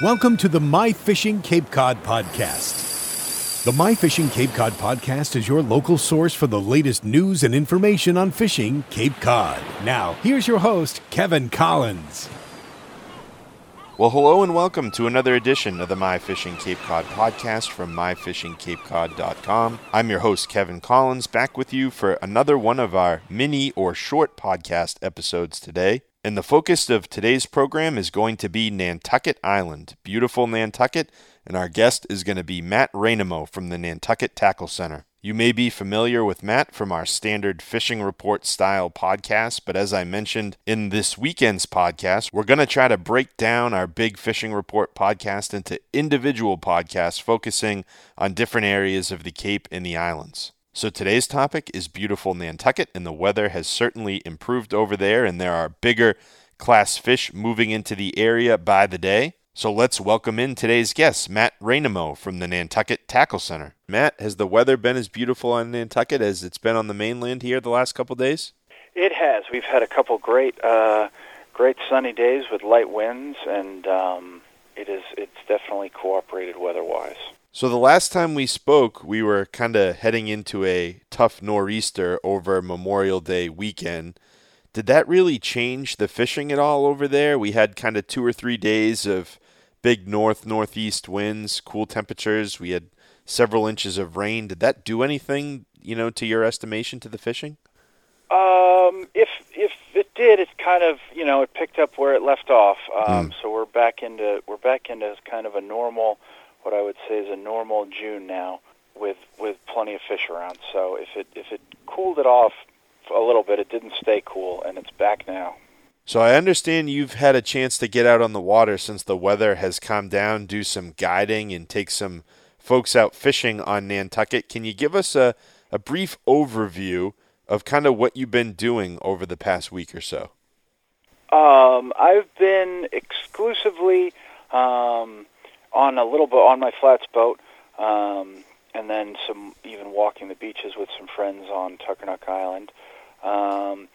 Welcome to the My Fishing Cape Cod podcast. The My Fishing Cape Cod podcast is your local source for the latest news and information on fishing Cape Cod. Now, here's your host, Kevin Collins. Well, hello and welcome to another edition of the My Fishing Cape Cod podcast from myfishingcapecod.com. I'm your host, Kevin Collins, back with you for another one of our mini or short podcast episodes today. And the focus of today's program is going to be Nantucket Island, beautiful Nantucket, and our guest is going to be Matt Reinemo from the Nantucket Tackle Center. You may be familiar with Matt from our standard fishing report style podcast, but as I mentioned in this weekend's podcast, we're going to try to break down our big fishing report podcast into individual podcasts focusing on different areas of the Cape and the islands. So today's topic is beautiful Nantucket, and the weather has certainly improved over there, and there are bigger class fish moving into the area by the day. So let's welcome in today's guest, Matt Reinemo from the Nantucket Tackle Center. Matt, has the weather been as beautiful on Nantucket as it's been on the mainland here the last couple days? It has. We've had a couple great, uh, great sunny days with light winds, and um, it is. It's definitely cooperated weather-wise. So the last time we spoke, we were kind of heading into a tough nor'easter over Memorial Day weekend. Did that really change the fishing at all over there? We had kind of two or three days of big north northeast winds, cool temperatures. We had several inches of rain. Did that do anything, you know, to your estimation to the fishing? Um, if if it did, it kind of you know it picked up where it left off. Um, mm. So we're back into we're back into kind of a normal what I would say is a normal June now with with plenty of fish around. So if it if it cooled it off a little bit, it didn't stay cool, and it's back now. So I understand you've had a chance to get out on the water since the weather has calmed down, do some guiding, and take some folks out fishing on Nantucket. Can you give us a, a brief overview of kind of what you've been doing over the past week or so? Um, I've been exclusively um, on a little bit on my flats boat, um, and then some even walking the beaches with some friends on Tuckernuck Island, um,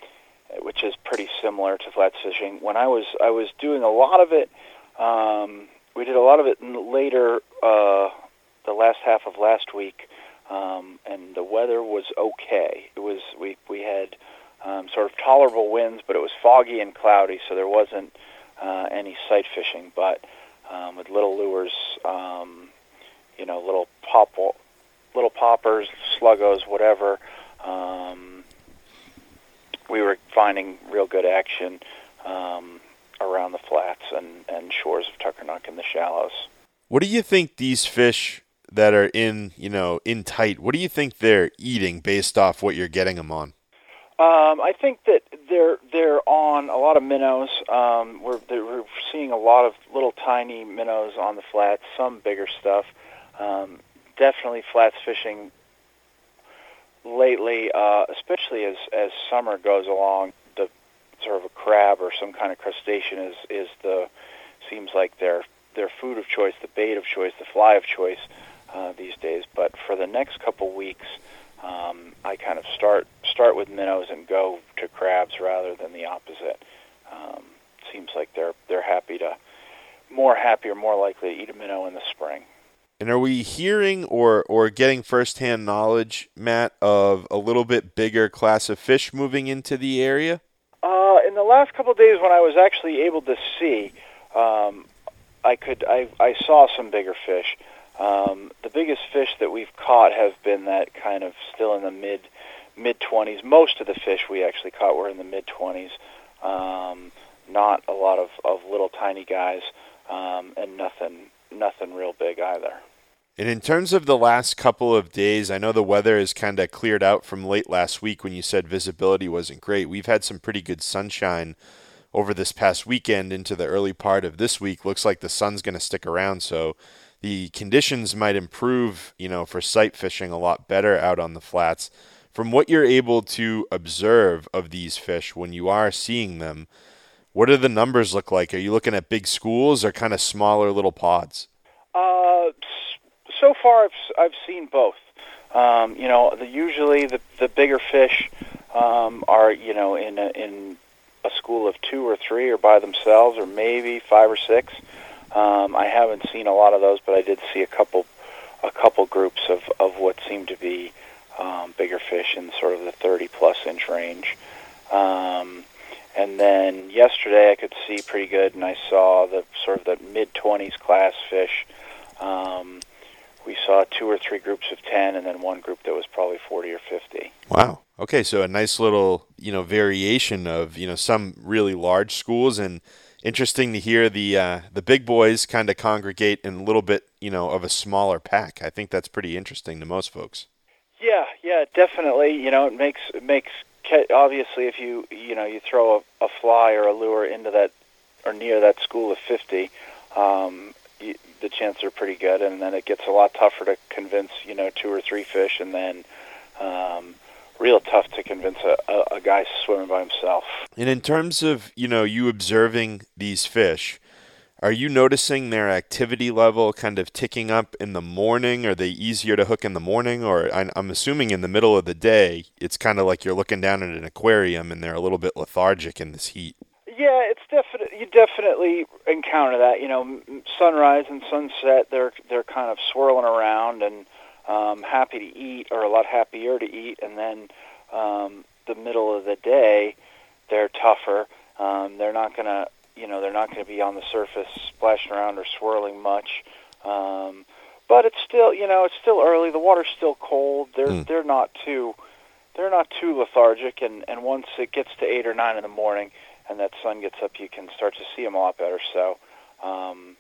which is pretty similar to flats fishing. When I was I was doing a lot of it, um, we did a lot of it in later uh, the last half of last week, um, and the weather was okay. It was we we had um, sort of tolerable winds, but it was foggy and cloudy, so there wasn't uh, any sight fishing, but um, with little lures, um, you know, little pop, little poppers, sluggos, whatever. Um, we were finding real good action um, around the flats and, and shores of Tuckernuck and the shallows. What do you think these fish that are in, you know, in tight, what do you think they're eating based off what you're getting them on? Um, I think that they're they're on a lot of minnows. Um, we're we're seeing a lot of little tiny minnows on the flats, some bigger stuff. Um, definitely flats fishing lately, uh, especially as as summer goes along. The sort of a crab or some kind of crustacean is is the seems like their their food of choice, the bait of choice, the fly of choice uh, these days. But for the next couple weeks um, I kind of start start with minnows and go to crabs rather than the opposite. Um, seems like they're they're happy to more happy or more likely to eat a minnow in the spring. And are we hearing or or getting firsthand knowledge, Matt, of a little bit bigger class of fish moving into the area? Uh, in the last couple of days, when I was actually able to see, um, I could I I saw some bigger fish. Um, the biggest fish that we've caught have been that kind of still in the mid mid 20s. Most of the fish we actually caught were in the mid 20s. Um, not a lot of, of little tiny guys, um, and nothing nothing real big either. And in terms of the last couple of days, I know the weather has kind of cleared out from late last week when you said visibility wasn't great. We've had some pretty good sunshine over this past weekend into the early part of this week. Looks like the sun's going to stick around, so the conditions might improve, you know, for sight fishing a lot better out on the flats. From what you're able to observe of these fish when you are seeing them, what do the numbers look like? Are you looking at big schools or kind of smaller little pods? Uh, so far, I've, I've seen both. Um, you know, the, usually the the bigger fish um, are you know in a, in a school of two or three, or by themselves, or maybe five or six. Um, I haven't seen a lot of those, but I did see a couple a couple groups of, of what seemed to be um, bigger fish in sort of the 30 plus inch range. Um, and then yesterday I could see pretty good, and I saw the sort of the mid 20s class fish. Um, we saw two or three groups of 10, and then one group that was probably 40 or 50. Wow. Okay, so a nice little you know variation of you know some really large schools, and interesting to hear the uh, the big boys kind of congregate in a little bit you know of a smaller pack. I think that's pretty interesting to most folks. Yeah, yeah, definitely. You know, it makes it makes obviously if you you know you throw a, a fly or a lure into that or near that school of 50 um, you, the chances are pretty good and then it gets a lot tougher to convince you know two or three fish and then um, real tough to convince a, a, a guy swimming by himself and in terms of you know you observing these fish are you noticing their activity level kind of ticking up in the morning? Are they easier to hook in the morning? Or I'm assuming in the middle of the day, it's kind of like you're looking down at an aquarium and they're a little bit lethargic in this heat. Yeah, it's definitely you definitely encounter that. You know, sunrise and sunset, they're they're kind of swirling around and um, happy to eat, or a lot happier to eat, and then um, the middle of the day, they're tougher. Um, they're not going to you know they're not to be on the surface splashing around or swirling much. Um, but it's still you know it's still early. The water's still cold. They're mm. they're not too they're not too lethargic. And and once it gets to eight or nine in the morning and that sun gets up, you can start to see them a lot better. So. Um,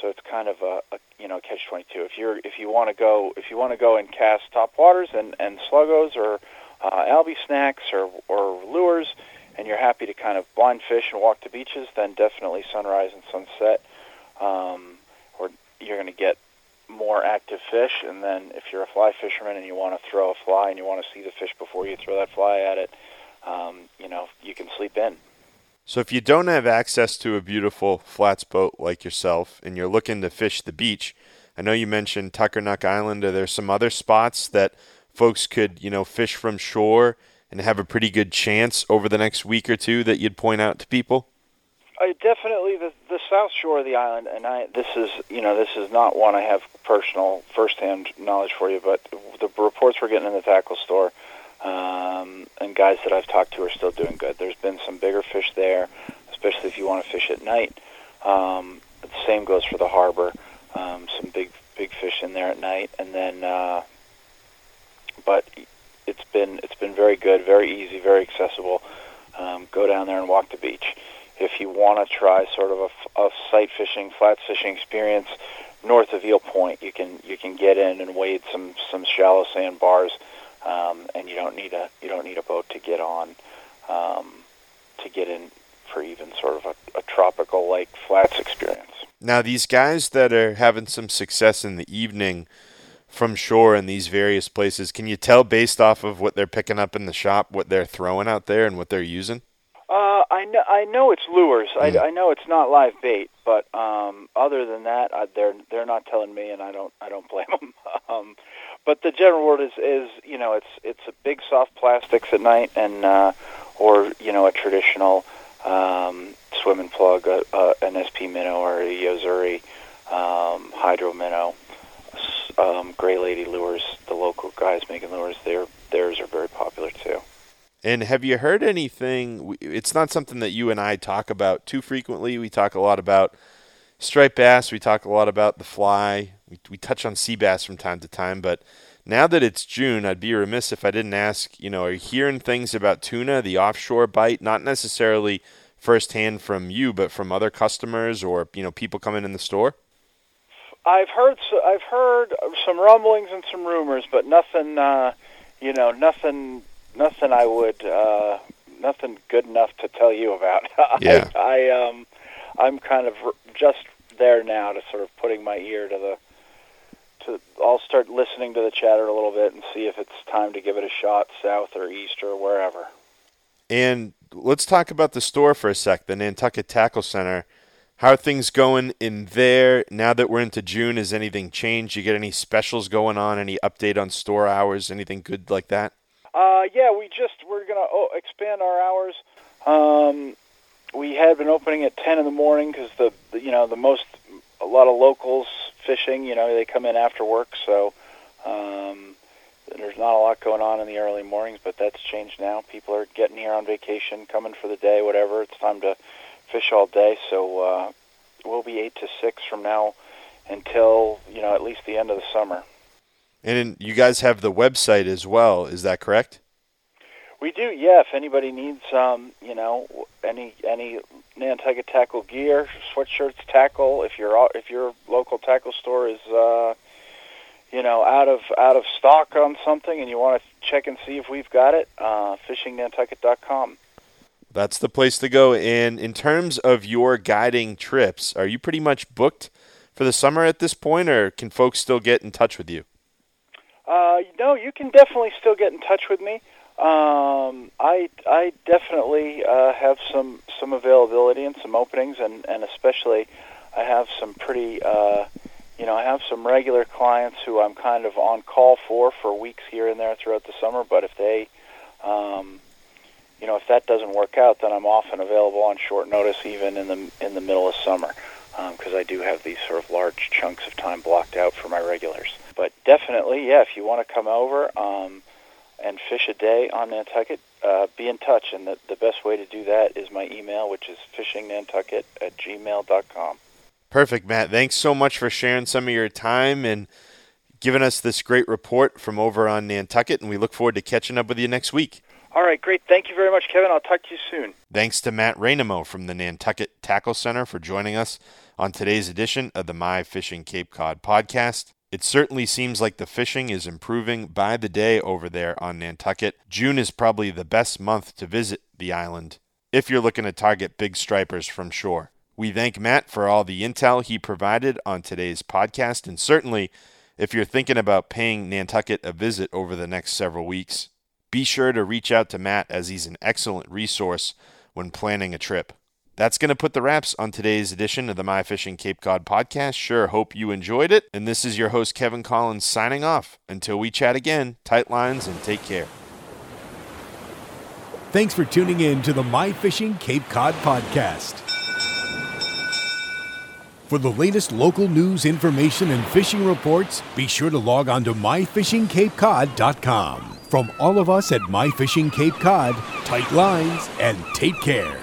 so it's kind of a, a you know catch twenty two. If you're if you want to go if you want to go and cast top waters and and sluggos or uh, albie snacks or or lures, and you're happy to kind of blind fish and walk the beaches, then definitely sunrise and sunset. Um, or you're going to get more active fish. And then if you're a fly fisherman and you want to throw a fly and you want to see the fish before you throw that fly at it, um, you know, you can sleep in. So if you don't have access to a beautiful flats boat like yourself and you're looking to fish the beach, I know you mentioned Tuckernuck Island. Are there some other spots that folks could, you know, fish from shore and have a pretty good chance over the next week or two that you'd point out to people? I definitely the the south shore of the island, and I this is you know this is not one I have personal firsthand knowledge for you, but the reports we're getting in the tackle store, uh, um, and guys that I've talked to are still doing good. There's been some bigger fish there, especially if you want to fish at night. Um, the same goes for the harbor. Um, some big big fish in there at night, and then uh, but it's been it's been very good, very easy, very accessible. Um, go down there and walk the beach. If you want to try sort of a, a sight fishing, flat fishing experience north of Eel Point, you can you can get in and wade some some shallow sand bars, um, and you don't need a you don't need a boat to get on um, to get in for even sort of a, a tropical lake flats experience. Now, these guys that are having some success in the evening from shore in these various places. Can you tell based off of what they're picking up in the shop, what they're throwing out there, and what they're using? Uh, I know I know it's lures. Mm. I, I know it's not live bait, but um, other than that, uh, they're they're not telling me, and I don't I don't blame them. um, but the general word is is you know it's it's a big soft plastics at night, and uh, or you know a traditional um, swim and plug, a, a, an SP minnow or a Yo-Zuri um, hydro minnow um, Gray Lady lures, the local guys making lures, their theirs are very popular too. And have you heard anything? It's not something that you and I talk about too frequently. We talk a lot about striped bass. We talk a lot about the fly. We, we touch on sea bass from time to time. But now that it's June, I'd be remiss if I didn't ask. You know, are you hearing things about tuna, the offshore bite? Not necessarily firsthand from you, but from other customers or you know people coming in the store. I've heard I've heard some rumblings and some rumors, but nothing. Uh, you know, nothing. Nothing I would. Uh, nothing good enough to tell you about. Yeah. I, I um, I'm kind of just there now to sort of putting my ear to the. To I'll start listening to the chatter a little bit and see if it's time to give it a shot south or east or wherever. And let's talk about the store for a sec. The Nantucket Tackle Center how are things going in there now that we're into June? Has anything changed? You get any specials going on? Any update on store hours? Anything good like that? Uh, yeah, we just we're gonna oh, expand our hours. Um, we had been opening at 10 in the morning because the, the you know the most a lot of locals fishing. You know they come in after work, so um, there's not a lot going on in the early mornings. But that's changed now. People are getting here on vacation, coming for the day, whatever. It's time to fish all day. So uh, we'll be eight to six from now until you know at least the end of the summer. And you guys have the website as well. Is that correct? We do, yeah. If anybody needs, um, you know, any any Nantucket tackle gear, sweatshirts, tackle. If your if your local tackle store is, uh, you know, out of out of stock on something, and you want to check and see if we've got it, uh, fishingnantucket.com. That's the place to go. And in terms of your guiding trips, are you pretty much booked for the summer at this point, or can folks still get in touch with you? Uh, no, you can definitely still get in touch with me. Um, I I definitely uh, have some some availability and some openings, and and especially I have some pretty uh, you know I have some regular clients who I'm kind of on call for for weeks here and there throughout the summer. But if they um, you know if that doesn't work out, then I'm often available on short notice, even in the in the middle of summer, because um, I do have these sort of large chunks of time blocked out for my regulars. But definitely, yeah, if you want to come over. Um, and fish a day on Nantucket, uh, be in touch. And the, the best way to do that is my email, which is fishingnantucket at gmail.com. Perfect, Matt. Thanks so much for sharing some of your time and giving us this great report from over on Nantucket. And we look forward to catching up with you next week. All right, great. Thank you very much, Kevin. I'll talk to you soon. Thanks to Matt Reinemo from the Nantucket Tackle Center for joining us on today's edition of the My Fishing Cape Cod podcast. It certainly seems like the fishing is improving by the day over there on Nantucket. June is probably the best month to visit the island if you're looking to target big stripers from shore. We thank Matt for all the intel he provided on today's podcast, and certainly if you're thinking about paying Nantucket a visit over the next several weeks, be sure to reach out to Matt as he's an excellent resource when planning a trip. That's going to put the wraps on today's edition of the My Fishing Cape Cod podcast. Sure, hope you enjoyed it. And this is your host, Kevin Collins, signing off. Until we chat again, tight lines and take care. Thanks for tuning in to the My Fishing Cape Cod podcast. For the latest local news, information, and fishing reports, be sure to log on to myfishingcapecod.com. From all of us at My Fishing Cape Cod, tight lines and take care.